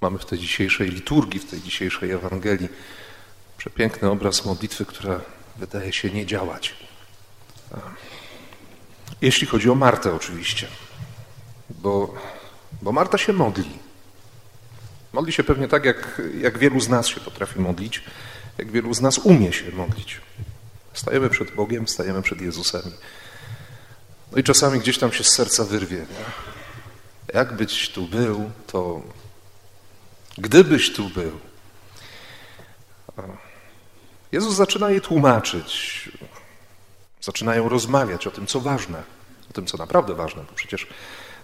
Mamy w tej dzisiejszej liturgii, w tej dzisiejszej Ewangelii przepiękny obraz modlitwy, która wydaje się nie działać. Jeśli chodzi o Martę, oczywiście, bo, bo Marta się modli. Modli się pewnie tak, jak, jak wielu z nas się potrafi modlić, jak wielu z nas umie się modlić. Stajemy przed Bogiem, stajemy przed Jezusem. No i czasami gdzieś tam się z serca wyrwie. Nie? Jakbyś tu był, to gdybyś tu był. Jezus zaczyna jej tłumaczyć. Zaczynają rozmawiać o tym, co ważne, o tym, co naprawdę ważne, bo przecież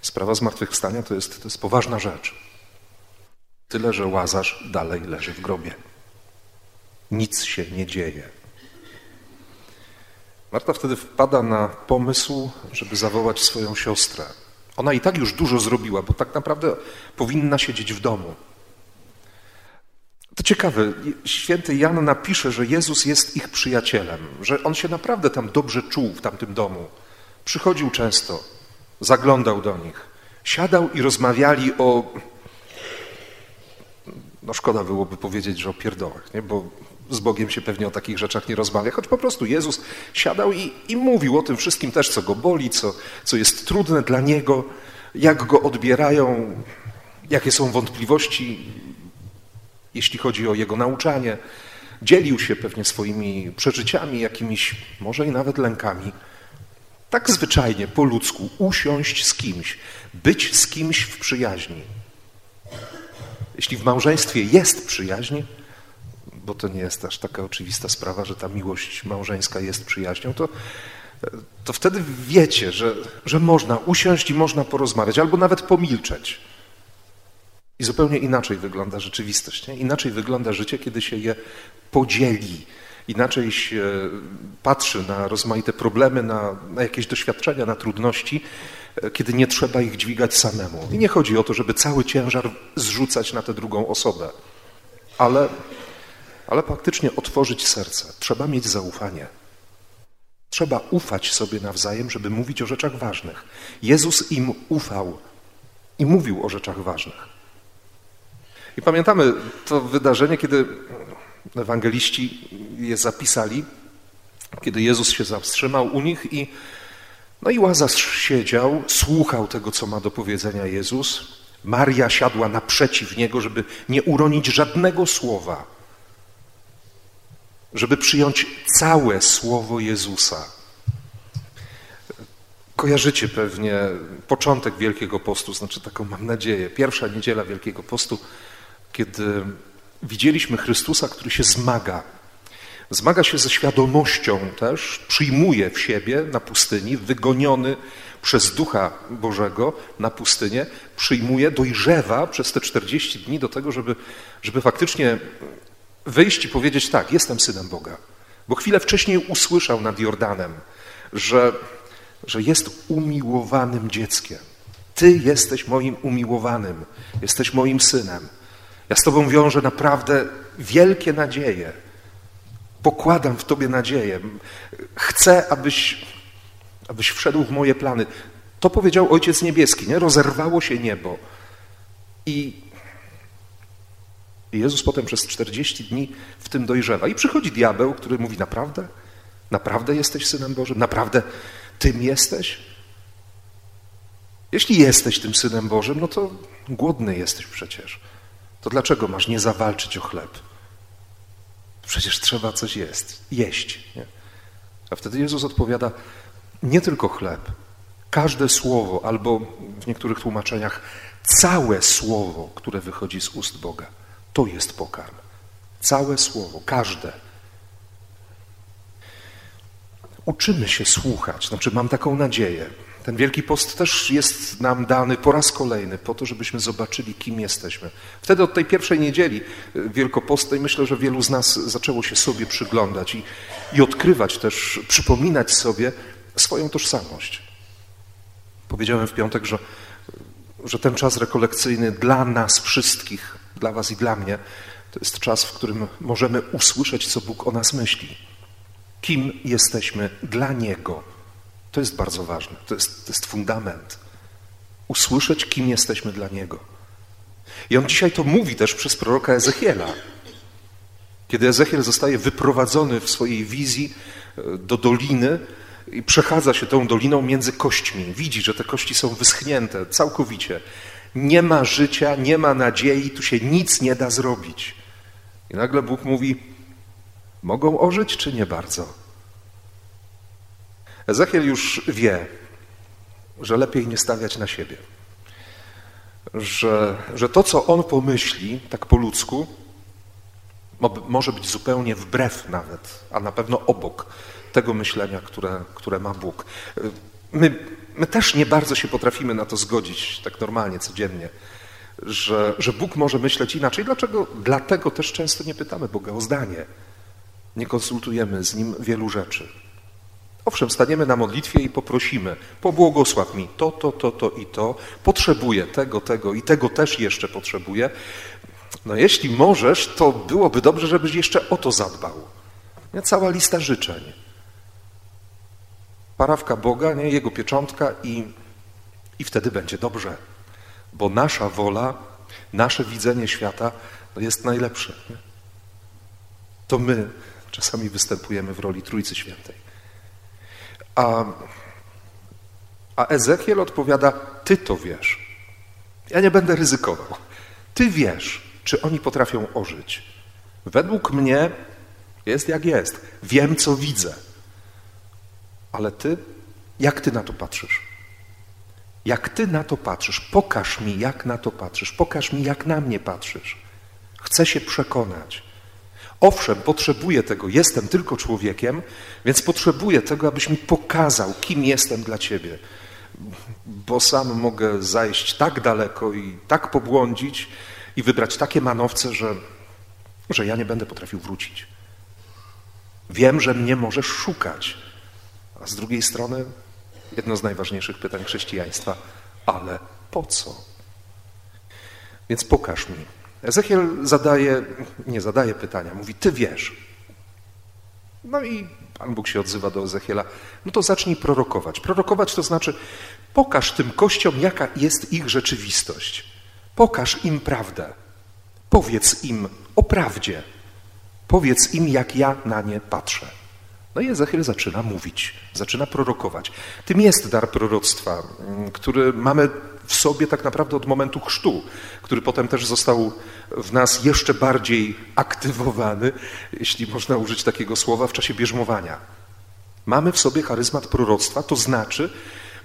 sprawa zmartwychwstania to jest, to jest poważna rzecz. Tyle, że Łazarz dalej leży w grobie. Nic się nie dzieje. Marta wtedy wpada na pomysł, żeby zawołać swoją siostrę. Ona i tak już dużo zrobiła, bo tak naprawdę powinna siedzieć w domu. To ciekawe, święty Jan napisze, że Jezus jest ich przyjacielem, że on się naprawdę tam dobrze czuł w tamtym domu. Przychodził często, zaglądał do nich, siadał i rozmawiali o. No szkoda byłoby powiedzieć, że o pierdołach, nie? bo z Bogiem się pewnie o takich rzeczach nie rozmawia, choć po prostu Jezus siadał i, i mówił o tym wszystkim też, co go boli, co, co jest trudne dla Niego, jak go odbierają, jakie są wątpliwości, jeśli chodzi o Jego nauczanie. Dzielił się pewnie swoimi przeżyciami, jakimiś może i nawet lękami. Tak zwyczajnie, po ludzku, usiąść z kimś, być z kimś w przyjaźni. Jeśli w małżeństwie jest przyjaźń, bo to nie jest aż taka oczywista sprawa, że ta miłość małżeńska jest przyjaźnią, to, to wtedy wiecie, że, że można usiąść i można porozmawiać, albo nawet pomilczeć. I zupełnie inaczej wygląda rzeczywistość. Nie? Inaczej wygląda życie, kiedy się je podzieli. Inaczej się patrzy na rozmaite problemy, na, na jakieś doświadczenia, na trudności, kiedy nie trzeba ich dźwigać samemu. I nie chodzi o to, żeby cały ciężar zrzucać na tę drugą osobę, ale ale faktycznie otworzyć serce. Trzeba mieć zaufanie. Trzeba ufać sobie nawzajem, żeby mówić o rzeczach ważnych. Jezus im ufał i mówił o rzeczach ważnych. I pamiętamy to wydarzenie, kiedy ewangeliści je zapisali, kiedy Jezus się zatrzymał u nich i no i Łazarz siedział, słuchał tego, co ma do powiedzenia Jezus. Maria siadła naprzeciw niego, żeby nie uronić żadnego słowa żeby przyjąć całe słowo Jezusa. Kojarzycie pewnie początek Wielkiego Postu, znaczy taką mam nadzieję, pierwsza niedziela Wielkiego Postu, kiedy widzieliśmy Chrystusa, który się zmaga. Zmaga się ze świadomością też, przyjmuje w siebie na pustyni, wygoniony przez Ducha Bożego na pustynię, przyjmuje, dojrzewa przez te 40 dni do tego, żeby, żeby faktycznie wyjść i powiedzieć tak, jestem synem Boga. Bo chwilę wcześniej usłyszał nad Jordanem, że, że jest umiłowanym dzieckiem. Ty jesteś moim umiłowanym, jesteś moim synem. Ja z Tobą wiążę naprawdę wielkie nadzieje. Pokładam w Tobie nadzieję. Chcę, abyś, abyś wszedł w moje plany. To powiedział Ojciec Niebieski, nie? Rozerwało się niebo. I Jezus potem przez 40 dni w tym dojrzewa. I przychodzi diabeł, który mówi: Naprawdę? Naprawdę jesteś synem Bożym? Naprawdę tym jesteś? Jeśli jesteś tym synem Bożym, no to głodny jesteś przecież. To dlaczego masz nie zawalczyć o chleb? Przecież trzeba coś jest, jeść. Nie? A wtedy Jezus odpowiada: Nie tylko chleb, każde słowo, albo w niektórych tłumaczeniach całe słowo, które wychodzi z ust Boga. To jest pokarm. Całe słowo, każde. Uczymy się słuchać, znaczy mam taką nadzieję. Ten Wielki Post też jest nam dany po raz kolejny, po to, żebyśmy zobaczyli, kim jesteśmy. Wtedy od tej pierwszej niedzieli wielkopostnej myślę, że wielu z nas zaczęło się sobie przyglądać i, i odkrywać też, przypominać sobie swoją tożsamość. Powiedziałem w piątek, że, że ten czas rekolekcyjny dla nas wszystkich dla Was i dla mnie, to jest czas, w którym możemy usłyszeć, co Bóg o nas myśli. Kim jesteśmy dla Niego. To jest bardzo ważne, to jest, to jest fundament. Usłyszeć, kim jesteśmy dla Niego. I on dzisiaj to mówi też przez proroka Ezechiela. Kiedy Ezechiel zostaje wyprowadzony w swojej wizji e, do doliny i przechadza się tą doliną między kośćmi, widzi, że te kości są wyschnięte całkowicie. Nie ma życia, nie ma nadziei, tu się nic nie da zrobić. I nagle Bóg mówi: Mogą ożyć, czy nie bardzo? Ezechiel już wie, że lepiej nie stawiać na siebie. Że, że to, co on pomyśli, tak po ludzku, może być zupełnie wbrew nawet, a na pewno obok tego myślenia, które, które ma Bóg. My, my też nie bardzo się potrafimy na to zgodzić, tak normalnie, codziennie, że, że Bóg może myśleć inaczej. Dlaczego? Dlatego też często nie pytamy Boga o zdanie. Nie konsultujemy z Nim wielu rzeczy. Owszem, staniemy na modlitwie i poprosimy, pobłogosław mi to, to, to, to i to, potrzebuję tego, tego i tego też jeszcze potrzebuję. No jeśli możesz, to byłoby dobrze, żebyś jeszcze o to zadbał. Nie? Cała lista życzeń. Parawka Boga, nie? Jego pieczątka i, i wtedy będzie dobrze. Bo nasza wola, nasze widzenie świata jest najlepsze. Nie? To my czasami występujemy w roli Trójcy Świętej. A, a Ezekiel odpowiada: Ty to wiesz. Ja nie będę ryzykował. Ty wiesz, czy oni potrafią ożyć. Według mnie jest jak jest. Wiem, co widzę. Ale ty, jak ty na to patrzysz? Jak ty na to patrzysz? Pokaż mi, jak na to patrzysz. Pokaż mi, jak na mnie patrzysz. Chcę się przekonać. Owszem, potrzebuję tego, jestem tylko człowiekiem, więc potrzebuję tego, abyś mi pokazał, kim jestem dla Ciebie. Bo sam mogę zajść tak daleko i tak pobłądzić i wybrać takie manowce, że, że ja nie będę potrafił wrócić. Wiem, że mnie możesz szukać. A z drugiej strony, jedno z najważniejszych pytań chrześcijaństwa, ale po co? Więc pokaż mi, Ezechiel zadaje, nie zadaje pytania, mówi, ty wiesz. No i Pan Bóg się odzywa do Ezechiela, no to zacznij prorokować. Prorokować to znaczy, pokaż tym kościom, jaka jest ich rzeczywistość. Pokaż im prawdę. Powiedz im o prawdzie. Powiedz im, jak ja na nie patrzę. No i Ezechiel zaczyna mówić, zaczyna prorokować. Tym jest dar proroctwa, mm, który mamy w sobie tak naprawdę od momentu chrztu, który potem też został w nas jeszcze bardziej aktywowany, jeśli można użyć takiego słowa, w czasie bierzmowania. Mamy w sobie charyzmat proroctwa, to znaczy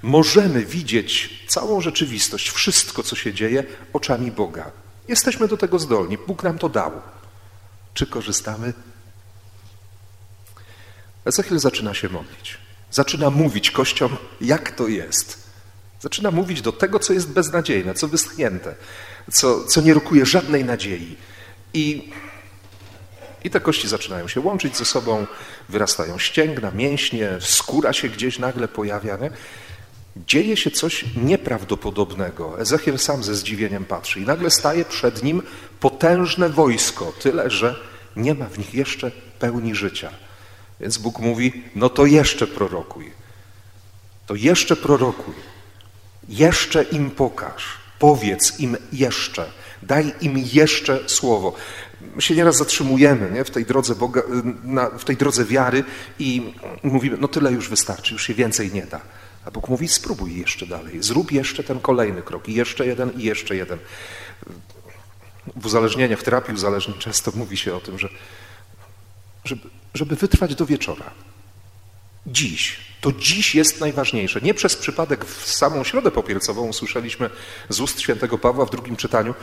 możemy widzieć całą rzeczywistość, wszystko, co się dzieje, oczami Boga. Jesteśmy do tego zdolni, Bóg nam to dał. Czy korzystamy? Ezechiel zaczyna się modlić. Zaczyna mówić kościom, jak to jest. Zaczyna mówić do tego, co jest beznadziejne, co wyschnięte, co, co nie rokuje żadnej nadziei. I, I te kości zaczynają się łączyć ze sobą, wyrastają ścięgna, mięśnie, skóra się gdzieś nagle pojawia. Nie? Dzieje się coś nieprawdopodobnego. Ezechiel sam ze zdziwieniem patrzy i nagle staje przed nim potężne wojsko, tyle że nie ma w nich jeszcze pełni życia. Więc Bóg mówi: No to jeszcze prorokuj. To jeszcze prorokuj. Jeszcze im pokaż. Powiedz im jeszcze. Daj im jeszcze słowo. My się nieraz zatrzymujemy nie? W, tej drodze Boga, na, w tej drodze wiary i mówimy, no tyle już wystarczy, już się więcej nie da. A Bóg mówi, spróbuj jeszcze dalej, zrób jeszcze ten kolejny krok, jeszcze jeden, i jeszcze jeden. W uzależnieniach, w terapii uzależnień często mówi się o tym, że żeby, żeby wytrwać do wieczora. Dziś. To dziś jest najważniejsze. Nie przez przypadek w samą środę popielcową usłyszeliśmy z ust świętego Pawła w drugim czytaniu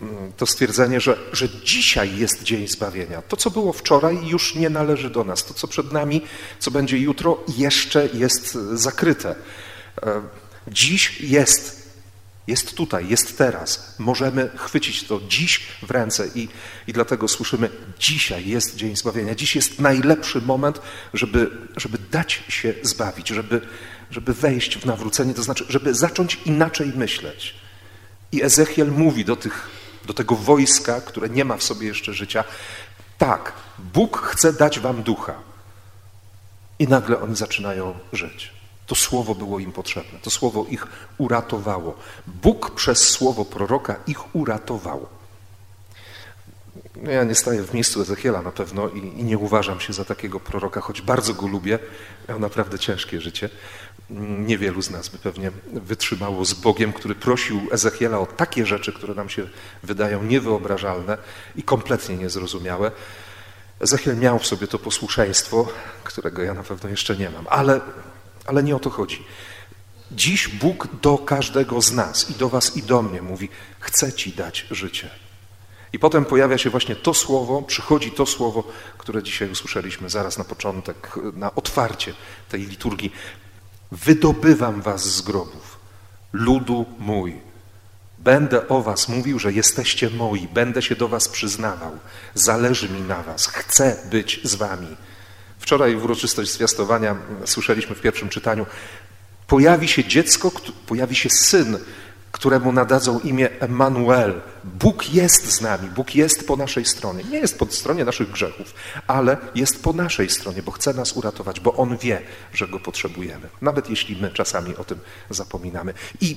mm, to stwierdzenie, że, że dzisiaj jest dzień zbawienia. To, co było wczoraj, już nie należy do nas. To, co przed nami, co będzie jutro, jeszcze jest zakryte. E, dziś jest jest tutaj, jest teraz. Możemy chwycić to dziś w ręce i, i dlatego słyszymy, dzisiaj jest dzień zbawienia. Dziś jest najlepszy moment, żeby, żeby dać się zbawić, żeby, żeby wejść w nawrócenie, to znaczy, żeby zacząć inaczej myśleć. I Ezechiel mówi do, tych, do tego wojska, które nie ma w sobie jeszcze życia, tak, Bóg chce dać wam ducha. I nagle oni zaczynają żyć. To słowo było im potrzebne, to słowo ich uratowało. Bóg przez słowo proroka ich uratował. No ja nie staję w miejscu Ezechiela na pewno i, i, nie uważam się za takiego proroka, choć bardzo go lubię. Miał naprawdę ciężkie życie. Niewielu z nas by pewnie wytrzymało z Bogiem, który prosił Ezechiela o takie rzeczy, które nam się wydają niewyobrażalne i kompletnie niezrozumiałe. Ezechiel miał w sobie to posłuszeństwo, którego ja na pewno jeszcze nie mam, ale, ale nie o to chodzi. Dziś Bóg do każdego z nas i do Was i do mnie mówi: Chcę Ci dać życie. I potem pojawia się właśnie to słowo, przychodzi to słowo, które dzisiaj usłyszeliśmy zaraz na początek, na otwarcie tej liturgii. Wydobywam was z grobów, ludu mój. Będę o was mówił, że jesteście moi, będę się do was przyznawał, zależy mi na was, chcę być z wami. Wczoraj w uroczystość zwiastowania słyszeliśmy w pierwszym czytaniu, pojawi się dziecko, pojawi się syn, któremu nadadzą imię Emmanuel. Bóg jest z nami, Bóg jest po naszej stronie. Nie jest po stronie naszych grzechów, ale jest po naszej stronie, bo chce nas uratować, bo On wie, że Go potrzebujemy. Nawet jeśli my czasami o tym zapominamy. I,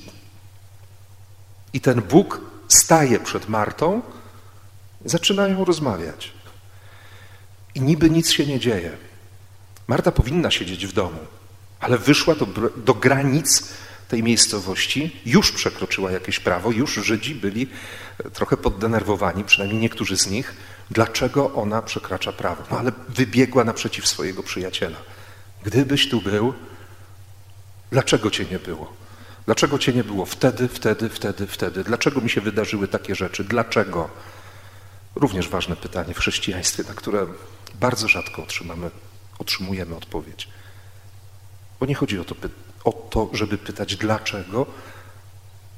i ten Bóg staje przed Martą, zaczynają rozmawiać. I niby nic się nie dzieje. Marta powinna siedzieć w domu, ale wyszła do, do granic tej miejscowości już przekroczyła jakieś prawo, już Żydzi byli e, trochę poddenerwowani, przynajmniej niektórzy z nich, dlaczego ona przekracza prawo. No ale wybiegła naprzeciw swojego przyjaciela. Gdybyś tu był, dlaczego cię nie było? Dlaczego cię nie było wtedy, wtedy, wtedy, wtedy? Dlaczego mi się wydarzyły takie rzeczy? Dlaczego? Również ważne pytanie w chrześcijaństwie, na które bardzo rzadko otrzymamy, otrzymujemy odpowiedź. Bo nie chodzi o to o to, żeby pytać dlaczego,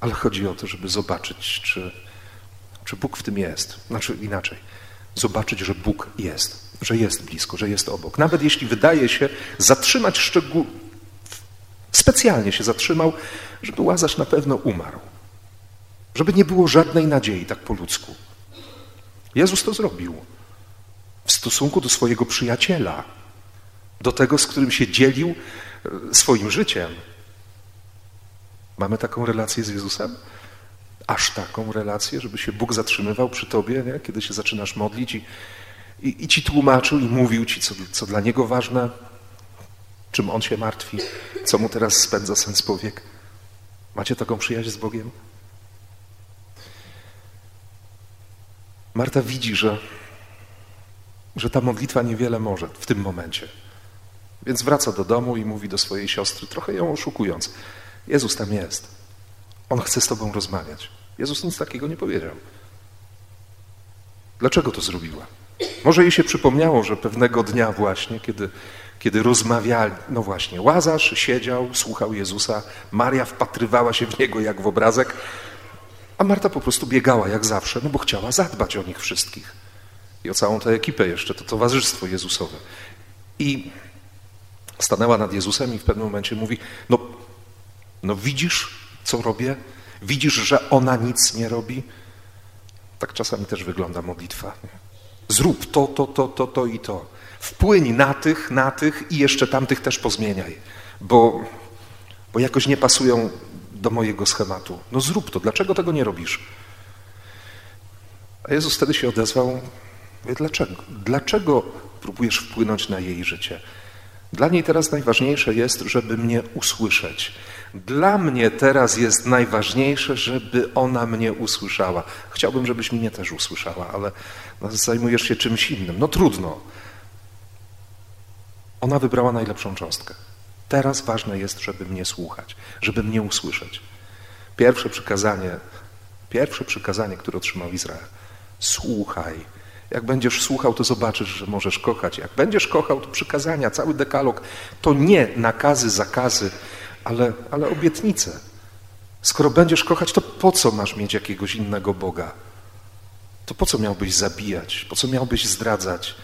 ale chodzi o to, żeby zobaczyć, czy, czy Bóg w tym jest. Znaczy inaczej, zobaczyć, że Bóg jest, że jest blisko, że jest obok. Nawet jeśli wydaje się zatrzymać szczegół, specjalnie się zatrzymał, żeby Łazarz na pewno umarł. Żeby nie było żadnej nadziei, tak po ludzku. Jezus to zrobił w stosunku do swojego przyjaciela, do tego, z którym się dzielił swoim życiem. Mamy taką relację z Jezusem? Aż taką relację, żeby się Bóg zatrzymywał przy tobie, nie? kiedy się zaczynasz modlić i, i, i ci tłumaczył i mówił ci, co, co dla Niego ważne, czym On się martwi, co Mu teraz spędza sens powiek. Macie taką przyjaźń z Bogiem? Marta widzi, że, że ta modlitwa niewiele może w tym momencie. Więc wraca do domu i mówi do swojej siostry, trochę ją oszukując: Jezus tam jest. On chce z tobą rozmawiać. Jezus nic takiego nie powiedział. Dlaczego to zrobiła? Może jej się przypomniało, że pewnego dnia właśnie, kiedy, kiedy rozmawiali, no właśnie, Łazarz siedział, słuchał Jezusa, Maria wpatrywała się w niego jak w obrazek, a Marta po prostu biegała jak zawsze, no bo chciała zadbać o nich wszystkich. I o całą tę ekipę jeszcze, to towarzystwo Jezusowe. I stanęła nad Jezusem i w pewnym momencie mówi: No, no widzisz, co robię? Widzisz, że ona nic nie robi? Tak czasami też wygląda modlitwa. Zrób to, to, to, to, to i to. Wpłyń na tych, na tych i jeszcze tamtych też pozmieniaj, bo, bo jakoś nie pasują do mojego schematu. No zrób to, dlaczego tego nie robisz? A Jezus wtedy się odezwał, dlaczego? Dlaczego próbujesz wpłynąć na jej życie? Dla niej teraz najważniejsze jest, żeby mnie usłyszeć. Dla mnie teraz jest najważniejsze, żeby ona mnie usłyszała. Chciałbym, żebyś mnie też usłyszała, ale no, zajmujesz się czymś innym. No trudno. Ona wybrała najlepszą cząstkę. Teraz ważne jest, żeby mnie słuchać, żeby mnie usłyszeć. Pierwsze przykazanie, pierwsze przykazanie, które otrzymał Izrael. Słuchaj jak będziesz słuchał, to zobaczysz, że możesz kochać. Jak będziesz kochał, to przykazania, cały dekalog to nie nakazy, zakazy, ale, ale obietnice. Skoro będziesz kochać, to po co masz mieć jakiegoś innego Boga? To po co miałbyś zabijać? Po co miałbyś zdradzać?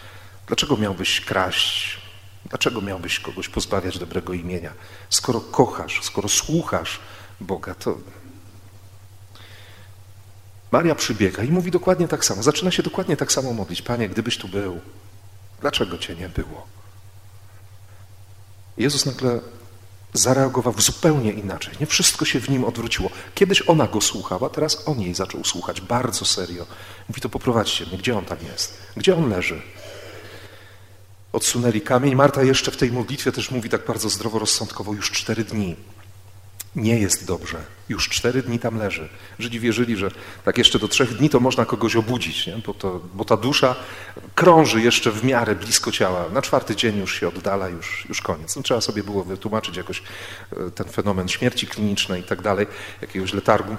Dlaczego miałbyś kraść? Dlaczego miałbyś kogoś pozbawiać dobrego imienia? Skoro kochasz, skoro słuchasz Boga, to Maria przybiega i mówi dokładnie tak samo. Zaczyna się dokładnie tak samo modlić. Panie, gdybyś tu był, dlaczego Cię nie było? Jezus nagle zareagował zupełnie inaczej. Nie wszystko się w nim odwróciło. Kiedyś ona go słuchała, teraz on jej zaczął słuchać bardzo serio. Mówi, to poprowadźcie mnie, gdzie on tam jest? Gdzie on leży? Odsunęli kamień. Marta jeszcze w tej modlitwie też mówi tak bardzo zdroworozsądkowo, już cztery dni nie jest dobrze. Już cztery dni tam leży. Żydzi wierzyli, że tak jeszcze do trzech dni to można kogoś obudzić, nie? Bo, to, bo ta dusza krąży jeszcze w miarę blisko ciała. Na czwarty dzień już się oddala, już, już koniec. No, trzeba sobie było wytłumaczyć jakoś e, ten fenomen śmierci klinicznej i tak dalej, jakiegoś letargu. E,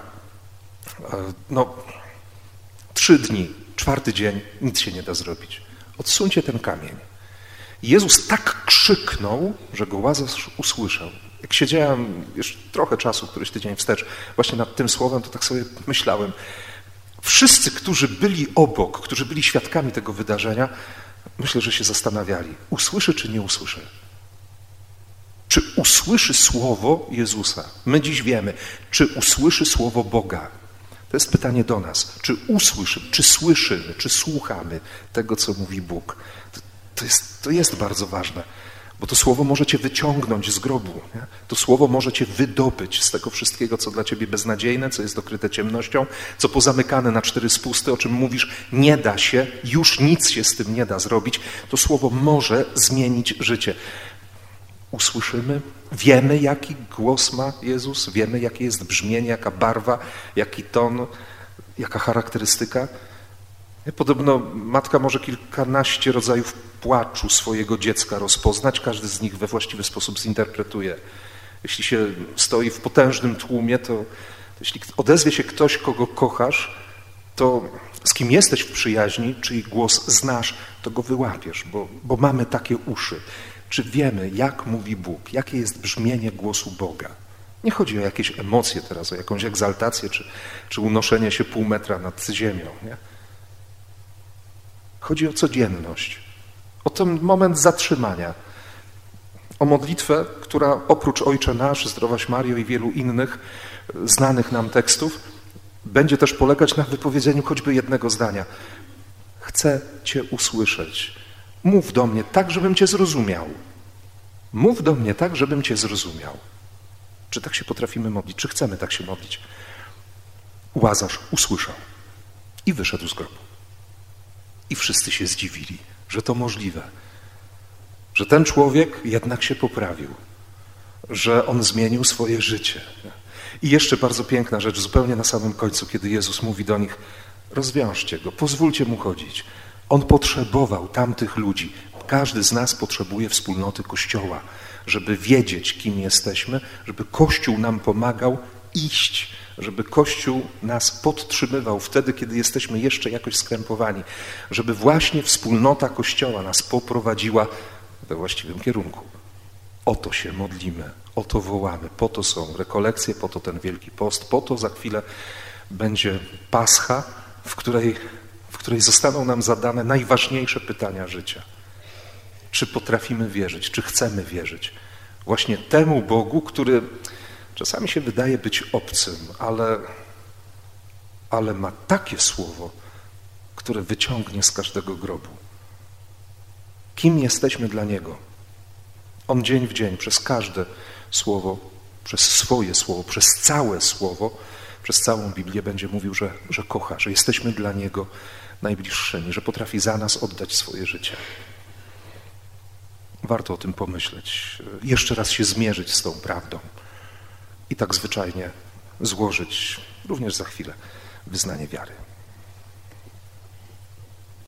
no, trzy dni, czwarty dzień, nic się nie da zrobić. Odsuńcie ten kamień. Jezus tak krzyknął, że go Łazarz usłyszał. Jak siedziałem już trochę czasu, któryś tydzień wstecz, właśnie nad tym słowem, to tak sobie myślałem. Wszyscy, którzy byli obok, którzy byli świadkami tego wydarzenia, myślę, że się zastanawiali, usłyszy czy nie usłyszy. Czy usłyszy słowo Jezusa? My dziś wiemy, czy usłyszy słowo Boga? To jest pytanie do nas. Czy usłyszy, czy słyszymy, czy słuchamy tego, co mówi Bóg? To, to, jest, to jest bardzo ważne. Bo to słowo może cię wyciągnąć z grobu. Nie? To słowo może cię wydobyć z tego wszystkiego, co dla ciebie beznadziejne, co jest dokryte ciemnością, co pozamykane na cztery spusty, o czym mówisz, nie da się, już nic się z tym nie da zrobić. To słowo może zmienić życie. Usłyszymy, wiemy, jaki głos ma Jezus, wiemy, jakie jest brzmienie, jaka barwa, jaki ton, jaka charakterystyka. Podobno matka może kilkanaście rodzajów płaczu swojego dziecka rozpoznać, każdy z nich we właściwy sposób zinterpretuje. Jeśli się stoi w potężnym tłumie, to, to jeśli odezwie się ktoś, kogo kochasz, to z kim jesteś w przyjaźni, czyj głos znasz, to go wyłapiesz, bo, bo mamy takie uszy. Czy wiemy, jak mówi Bóg, jakie jest brzmienie głosu Boga? Nie chodzi o jakieś emocje teraz, o jakąś egzaltację, czy, czy unoszenie się pół metra nad ziemią. Nie? Chodzi o codzienność, o ten moment zatrzymania, o modlitwę, która oprócz Ojcze Nasz, Zdrowaś Mario i wielu innych znanych nam tekstów, będzie też polegać na wypowiedzeniu choćby jednego zdania. Chcę Cię usłyszeć. Mów do mnie tak, żebym Cię zrozumiał. Mów do mnie tak, żebym Cię zrozumiał. Czy tak się potrafimy modlić? Czy chcemy tak się modlić? Łazarz usłyszał i wyszedł z grobu. I wszyscy się zdziwili, że to możliwe, że ten człowiek jednak się poprawił, że on zmienił swoje życie. I jeszcze bardzo piękna rzecz, zupełnie na samym końcu, kiedy Jezus mówi do nich: rozwiążcie go, pozwólcie mu chodzić. On potrzebował tamtych ludzi. Każdy z nas potrzebuje wspólnoty Kościoła, żeby wiedzieć, kim jesteśmy, żeby Kościół nam pomagał iść żeby Kościół nas podtrzymywał wtedy, kiedy jesteśmy jeszcze jakoś skrępowani, żeby właśnie wspólnota Kościoła nas poprowadziła we właściwym kierunku. O to się modlimy, o to wołamy, po to są rekolekcje, po to ten Wielki Post, po to za chwilę będzie Pascha, w której, w której zostaną nam zadane najważniejsze pytania życia. Czy potrafimy wierzyć, czy chcemy wierzyć właśnie temu Bogu, który czasami się wydaje być obcym, ale, ale ma takie słowo, które wyciągnie z każdego grobu. Kim jesteśmy dla Niego? On dzień w dzień, przez każde słowo, przez swoje słowo, przez całe słowo, przez całą Biblię będzie mówił, że, że kocha, że jesteśmy dla Niego najbliższymi, że potrafi za nas oddać swoje życie. Warto o tym pomyśleć, jeszcze raz się zmierzyć z tą prawdą i tak zwyczajnie złożyć również za chwilę wyznanie wiary.